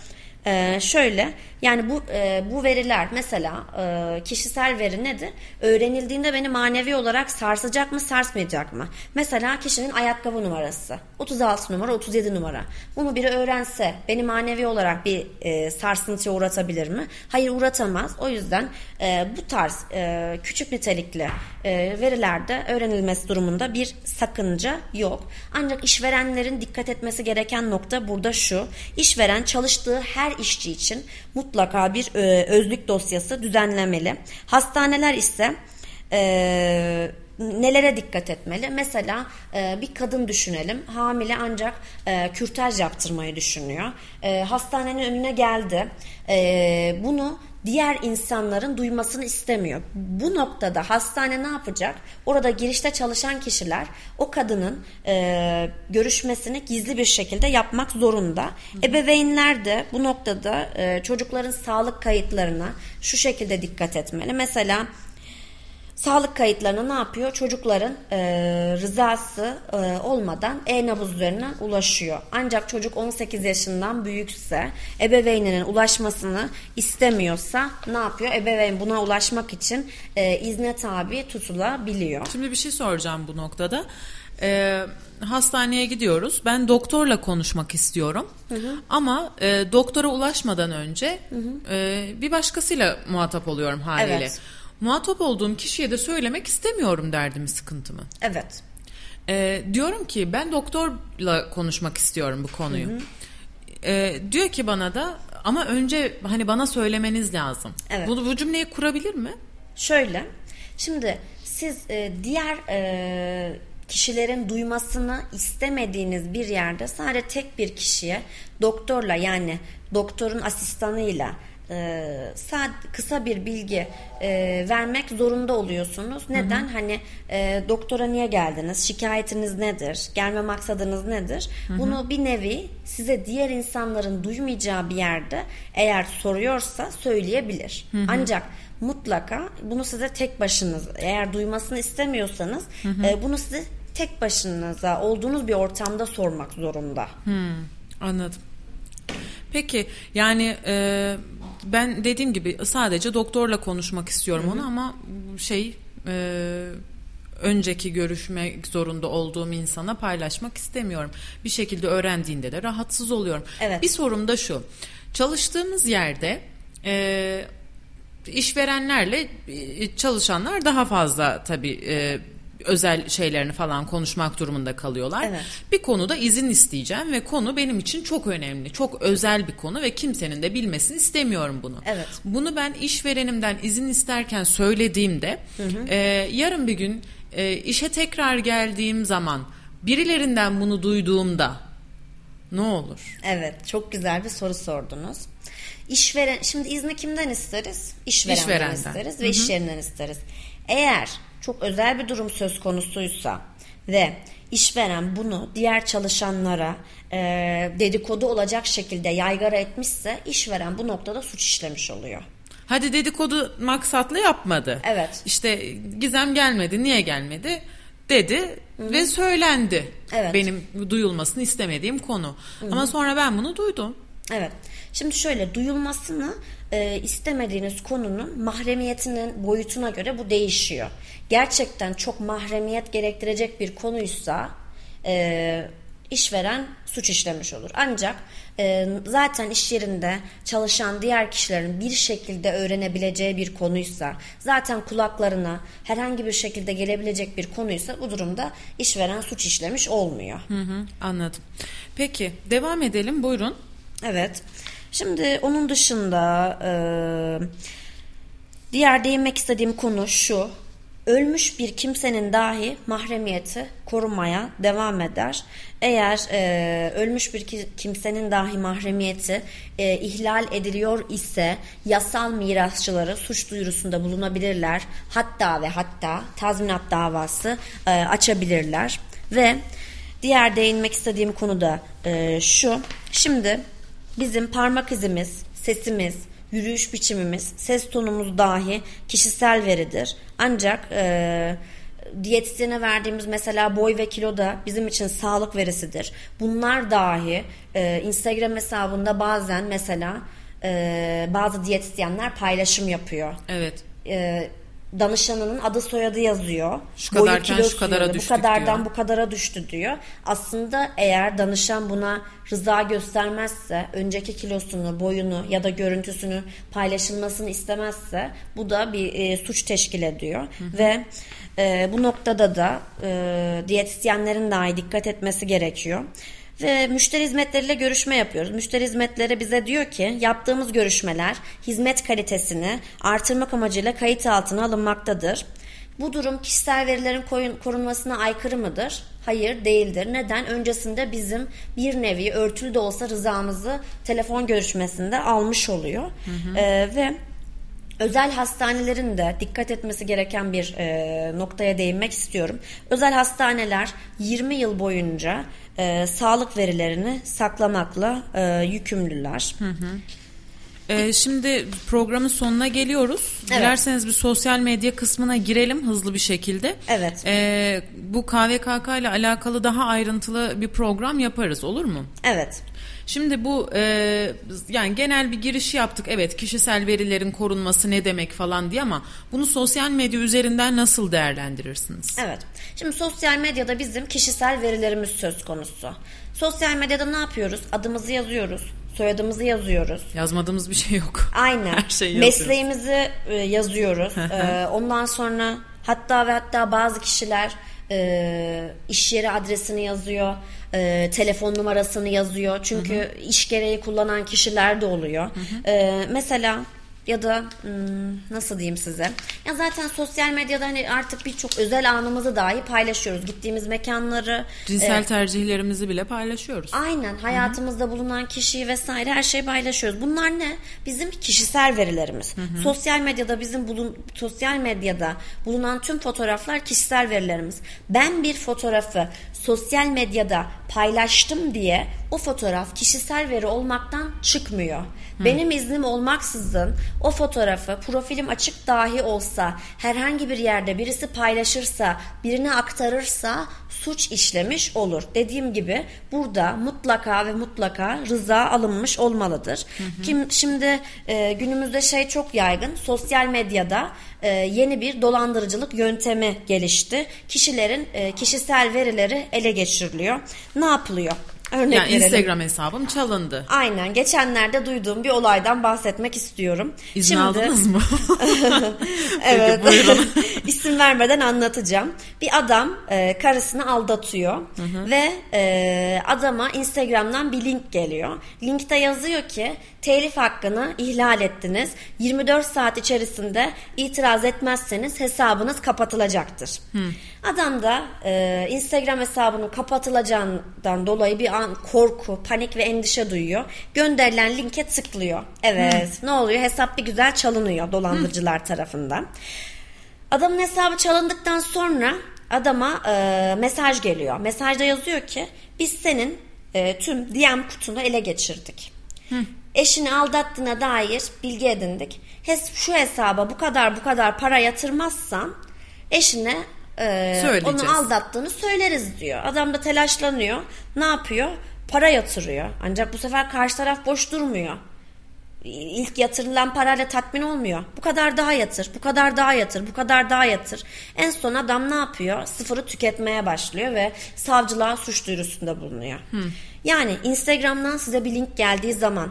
ee, şöyle yani bu e, bu veriler mesela e, kişisel veri nedir? Öğrenildiğinde beni manevi olarak sarsacak mı sarsmayacak mı? Mesela kişinin ayakkabı numarası 36 numara 37 numara. Bunu biri öğrense beni manevi olarak bir e, sarsıntıya uğratabilir mi? Hayır uğratamaz. O yüzden e, bu tarz e, küçük nitelikli e, verilerde öğrenilmesi durumunda bir sakınca yok. Ancak işverenlerin dikkat etmesi gereken nokta burada şu. İşveren çalıştığı her işçi için mutlaka bir e, özlük dosyası düzenlemeli. Hastaneler ise e, nelere dikkat etmeli? Mesela e, bir kadın düşünelim. Hamile ancak e, kürtaj yaptırmayı düşünüyor. E, hastanenin önüne geldi. E, bunu diğer insanların duymasını istemiyor. Bu noktada hastane ne yapacak? Orada girişte çalışan kişiler o kadının e, görüşmesini gizli bir şekilde yapmak zorunda. Hı. Ebeveynler de bu noktada e, çocukların sağlık kayıtlarına şu şekilde dikkat etmeli. Mesela sağlık kayıtlarına ne yapıyor? Çocukların e, rızası e, olmadan e-nabız üzerinden ulaşıyor. Ancak çocuk 18 yaşından büyükse ebeveyninin ulaşmasını istemiyorsa ne yapıyor? Ebeveyn buna ulaşmak için e, izne tabi tutulabiliyor. Şimdi bir şey soracağım bu noktada. E, hastaneye gidiyoruz. Ben doktorla konuşmak istiyorum. Hı hı. Ama e, doktora ulaşmadan önce hı hı. E, bir başkasıyla muhatap oluyorum haliyle. Evet muhatap olduğum kişiye de söylemek istemiyorum derdimi, sıkıntımı. Evet. Ee, diyorum ki ben doktorla konuşmak istiyorum bu konuyu. Hı hı. Ee, diyor ki bana da ama önce hani bana söylemeniz lazım. Evet. Bu, bu cümleyi kurabilir mi? Şöyle. Şimdi siz e, diğer e, kişilerin duymasını istemediğiniz bir yerde sadece tek bir kişiye doktorla yani doktorun asistanıyla e, sad, kısa bir bilgi e, vermek zorunda oluyorsunuz. Neden? Hı hı. Hani e, doktora niye geldiniz? Şikayetiniz nedir? Gelme maksadınız nedir? Hı hı. Bunu bir nevi size diğer insanların duymayacağı bir yerde eğer soruyorsa söyleyebilir. Hı hı. Ancak mutlaka bunu size tek başınız eğer duymasını istemiyorsanız hı hı. E, bunu size tek başınıza olduğunuz bir ortamda sormak zorunda. Hmm, anladım. Peki yani e, ben dediğim gibi sadece doktorla konuşmak istiyorum Hı-hı. onu ama şey e, önceki görüşmek zorunda olduğum insana paylaşmak istemiyorum. Bir şekilde öğrendiğinde de rahatsız oluyorum. Evet. Bir sorum da şu. Çalıştığımız yerde e, işverenlerle e, çalışanlar daha fazla tabii e, özel şeylerini falan konuşmak durumunda kalıyorlar. Evet. Bir konuda izin isteyeceğim ve konu benim için çok önemli. Çok özel bir konu ve kimsenin de bilmesini istemiyorum bunu. Evet. Bunu ben işverenimden izin isterken söylediğimde e, yarın bir gün e, işe tekrar geldiğim zaman birilerinden bunu duyduğumda ne olur? Evet, çok güzel bir soru sordunuz. İşveren, şimdi izni kimden isteriz? İşverenden, İşverenden. isteriz ve iş yerinden isteriz. Eğer çok özel bir durum söz konusuysa ve işveren bunu diğer çalışanlara e, dedikodu olacak şekilde yaygara etmişse işveren bu noktada suç işlemiş oluyor. Hadi dedikodu maksatlı yapmadı. Evet. İşte Gizem gelmedi, niye gelmedi dedi ve söylendi. Evet. Benim duyulmasını istemediğim konu. Ama sonra ben bunu duydum. Evet. Şimdi şöyle duyulmasını e, istemediğiniz konunun mahremiyetinin boyutuna göre bu değişiyor. Gerçekten çok mahremiyet gerektirecek bir konuysa e, işveren suç işlemiş olur. Ancak e, zaten iş yerinde çalışan diğer kişilerin bir şekilde öğrenebileceği bir konuysa, zaten kulaklarına herhangi bir şekilde gelebilecek bir konuysa bu durumda işveren suç işlemiş olmuyor. Hı hı, anladım. Peki devam edelim buyurun. Evet. Şimdi onun dışında e, diğer değinmek istediğim konu şu. Ölmüş bir kimsenin dahi mahremiyeti korumaya devam eder. Eğer e, ölmüş bir ki- kimsenin dahi mahremiyeti e, ihlal ediliyor ise yasal mirasçıları suç duyurusunda bulunabilirler. Hatta ve hatta tazminat davası e, açabilirler. Ve diğer değinmek istediğim konu da e, şu. Şimdi bizim parmak izimiz, sesimiz, yürüyüş biçimimiz, ses tonumuz dahi kişisel veridir. Ancak e, diyetisyene verdiğimiz mesela boy ve kilo da bizim için sağlık verisidir. Bunlar dahi e, Instagram hesabında bazen mesela e, bazı diyetisyenler paylaşım yapıyor. Evet. E, danışanının adı soyadı yazıyor. Şu Boyu, kadarken şu kadara düştük Bu kadardan diyor. bu kadara düştü diyor. Aslında eğer danışan buna rıza göstermezse, önceki kilosunu, boyunu ya da görüntüsünü paylaşılmasını istemezse bu da bir e, suç teşkil ediyor. Ve e, bu noktada da e, diyetisyenlerin dahi dikkat etmesi gerekiyor. Ve müşteri hizmetleriyle görüşme yapıyoruz. Müşteri hizmetleri bize diyor ki yaptığımız görüşmeler hizmet kalitesini artırmak amacıyla kayıt altına alınmaktadır. Bu durum kişisel verilerin korunmasına aykırı mıdır? Hayır değildir. Neden? Öncesinde bizim bir nevi örtülü de olsa rızamızı telefon görüşmesinde almış oluyor. Ee, ve Özel hastanelerin de dikkat etmesi gereken bir e, noktaya değinmek istiyorum. Özel hastaneler 20 yıl boyunca e, sağlık verilerini saklamakla e, yükümlüler. Ee, şimdi programın sonuna geliyoruz. Evet. Dilerseniz bir sosyal medya kısmına girelim hızlı bir şekilde. Evet. Ee, bu KVKK ile alakalı daha ayrıntılı bir program yaparız olur mu? Evet. Şimdi bu e, yani genel bir giriş yaptık. Evet kişisel verilerin korunması ne demek falan diye ama bunu sosyal medya üzerinden nasıl değerlendirirsiniz? Evet. Şimdi sosyal medyada bizim kişisel verilerimiz söz konusu. Sosyal medyada ne yapıyoruz? Adımızı yazıyoruz, soyadımızı yazıyoruz. Yazmadığımız bir şey yok. Aynen. Her şeyi yazıyoruz. Mesleğimizi e, yazıyoruz. E, ondan sonra hatta ve hatta bazı kişiler e, iş yeri adresini yazıyor, e, telefon numarasını yazıyor. Çünkü iş gereği kullanan kişiler de oluyor. E, mesela ya da hmm, nasıl diyeyim size? Ya zaten sosyal medyada hani artık birçok özel anımızı dahi paylaşıyoruz. Gittiğimiz mekanları, Cinsel e, tercihlerimizi bile paylaşıyoruz. Aynen hayatımızda bulunan kişiyi vesaire her şeyi paylaşıyoruz. Bunlar ne? Bizim kişisel verilerimiz. Sosyal medyada bizim bulun sosyal medyada bulunan tüm fotoğraflar kişisel verilerimiz. Ben bir fotoğrafı sosyal medyada paylaştım diye o fotoğraf kişisel veri olmaktan çıkmıyor. Benim iznim olmaksızın o fotoğrafı profilim açık dahi olsa herhangi bir yerde birisi paylaşırsa birine aktarırsa suç işlemiş olur. Dediğim gibi burada mutlaka ve mutlaka rıza alınmış olmalıdır. Kim şimdi e, günümüzde şey çok yaygın. Sosyal medyada e, yeni bir dolandırıcılık yöntemi gelişti. Kişilerin e, kişisel verileri ele geçiriliyor. Ne yapılıyor? Örnek yani verelim. Instagram hesabım çalındı. Aynen. Geçenlerde duyduğum bir olaydan bahsetmek istiyorum. İzin aldınız mı? evet. İsim vermeden anlatacağım. Bir adam e, karısını aldatıyor ve e, adama Instagram'dan bir link geliyor. Linkte yazıyor ki telif hakkını ihlal ettiniz. 24 saat içerisinde itiraz etmezseniz hesabınız kapatılacaktır. Adam da e, Instagram hesabının kapatılacağından dolayı bir an korku, panik ve endişe duyuyor. Gönderilen linke tıklıyor. Evet. Ne oluyor? Hesap bir güzel çalınıyor dolandırıcılar tarafından. Adamın hesabı çalındıktan sonra adama e, mesaj geliyor. Mesajda yazıyor ki biz senin e, tüm DM kutunu ele geçirdik. Eşini aldattığına dair bilgi edindik. Hes şu hesaba bu kadar bu kadar para yatırmazsan eşine e, Söyleyeceğiz. onu aldattığını söyleriz diyor. Adam da telaşlanıyor. Ne yapıyor? Para yatırıyor. Ancak bu sefer karşı taraf boş durmuyor ilk yatırılan parayla tatmin olmuyor. Bu kadar daha yatır, bu kadar daha yatır, bu kadar daha yatır. En son adam ne yapıyor? Sıfırı tüketmeye başlıyor ve savcılığa suç duyurusunda bulunuyor. Yani Instagram'dan size bir link geldiği zaman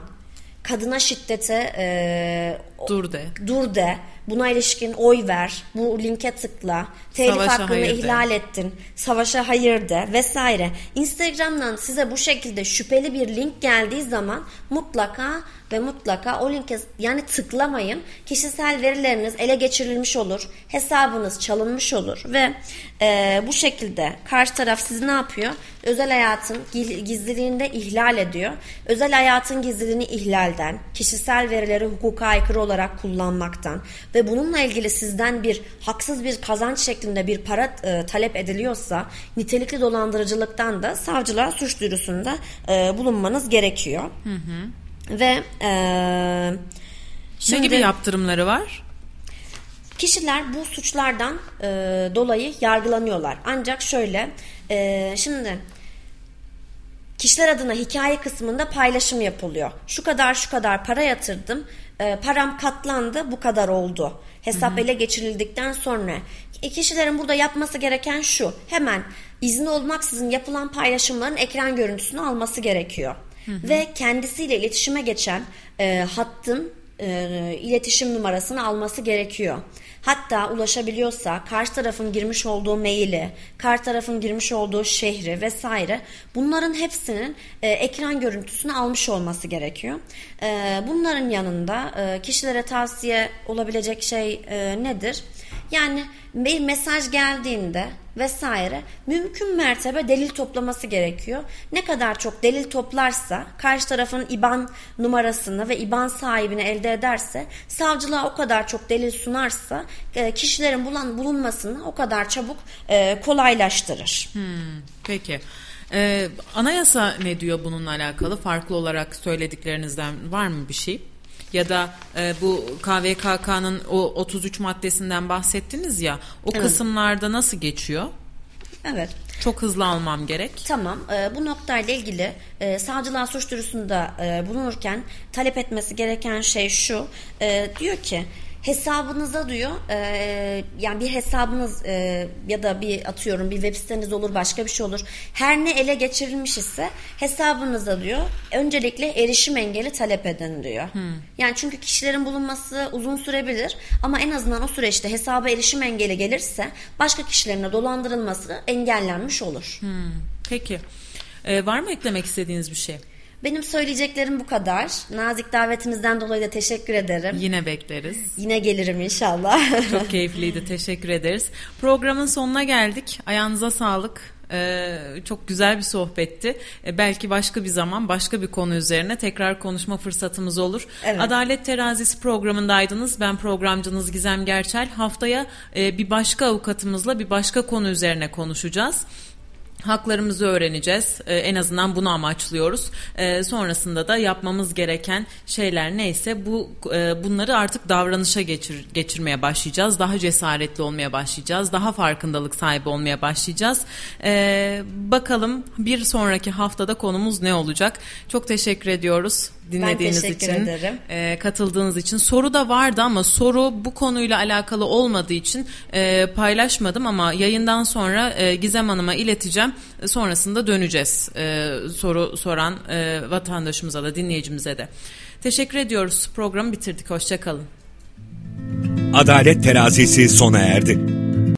kadına şiddete e, Dur de. dur de, buna ilişkin oy ver, bu linke tıkla, telif Savaşa hakkını hayır de. ihlal ettin, savaşa hayır de vesaire. Instagram'dan size bu şekilde şüpheli bir link geldiği zaman mutlaka ve mutlaka o linke yani tıklamayın. Kişisel verileriniz ele geçirilmiş olur, hesabınız çalınmış olur ve e, bu şekilde karşı taraf sizi ne yapıyor? Özel hayatın gil- gizliliğini de ihlal ediyor. Özel hayatın gizliliğini ihlalden, kişisel verileri hukuka aykırı olarak kullanmaktan ve bununla ilgili sizden bir haksız bir kazanç şeklinde bir para e, talep ediliyorsa nitelikli dolandırıcılıktan da savcılığa suç duyurusunda e, bulunmanız gerekiyor. Ve e, Ne şimdi gibi yaptırımları var? Kişiler bu suçlardan e, dolayı yargılanıyorlar. Ancak şöyle, e, şimdi kişiler adına hikaye kısmında paylaşım yapılıyor. Şu kadar şu kadar para yatırdım, e, param katlandı, bu kadar oldu. Hesap ele geçirildikten sonra e, kişilerin burada yapması gereken şu, hemen izni olmaksızın yapılan paylaşımların ekran görüntüsünü alması gerekiyor. Ve kendisiyle iletişime geçen e, hattın e, iletişim numarasını alması gerekiyor. Hatta ulaşabiliyorsa karşı tarafın girmiş olduğu maili, karşı tarafın girmiş olduğu şehri vesaire bunların hepsinin e, ekran görüntüsünü almış olması gerekiyor. E, bunların yanında e, kişilere tavsiye olabilecek şey e, nedir? Yani bir mesaj geldiğinde vesaire mümkün mertebe delil toplaması gerekiyor. Ne kadar çok delil toplarsa karşı tarafın IBAN numarasını ve IBAN sahibini elde ederse savcılığa o kadar çok delil sunarsa e, kişilerin bulan, bulunmasını o kadar çabuk e, kolaylaştırır. Peki. Ee, anayasa ne diyor bununla alakalı? Farklı olarak söylediklerinizden var mı bir şey? Ya da e, bu KVKK'nın o 33 maddesinden bahsettiniz ya. O kısımlarda nasıl geçiyor? Evet. Çok hızlı almam gerek. Tamam. E, bu noktayla ilgili e, savcılığa suç duyurusunda e, bulunurken talep etmesi gereken şey şu. E, diyor ki hesabınıza diyor e, yani bir hesabınız e, ya da bir atıyorum bir web siteniz olur başka bir şey olur her ne ele geçirilmiş ise hesabınıza diyor öncelikle erişim engeli talep edin diyor. Yani çünkü kişilerin bulunması uzun sürebilir ama en azından o süreçte hesaba erişim engeli gelirse başka kişilerin de dolandırılması engellenmiş olur. Peki. Ee, var mı eklemek istediğiniz bir şey? Benim söyleyeceklerim bu kadar. Nazik davetinizden dolayı da teşekkür ederim. Yine bekleriz. Yine gelirim inşallah. Çok keyifliydi. Teşekkür ederiz. Programın sonuna geldik. Ayağınıza sağlık. Ee, çok güzel bir sohbetti. Ee, belki başka bir zaman başka bir konu üzerine tekrar konuşma fırsatımız olur. Evet. Adalet Terazisi programındaydınız. Ben programcınız Gizem Gerçel. Haftaya e, bir başka avukatımızla bir başka konu üzerine konuşacağız. Haklarımızı öğreneceğiz. Ee, en azından bunu amaçlıyoruz. Ee, sonrasında da yapmamız gereken şeyler neyse bu e, bunları artık davranışa geçir, geçirmeye başlayacağız. Daha cesaretli olmaya başlayacağız. Daha farkındalık sahibi olmaya başlayacağız. Ee, bakalım bir sonraki haftada konumuz ne olacak? Çok teşekkür ediyoruz. Dinlediğiniz ben için, ederim. E, katıldığınız için. Soru da vardı ama soru bu konuyla alakalı olmadığı için e, paylaşmadım ama yayından sonra e, Gizem Hanım'a ileteceğim. Sonrasında döneceğiz e, soru soran e, vatandaşımıza da dinleyicimize de. Teşekkür ediyoruz. Programı bitirdik. Hoşçakalın. Adalet terazisi sona erdi.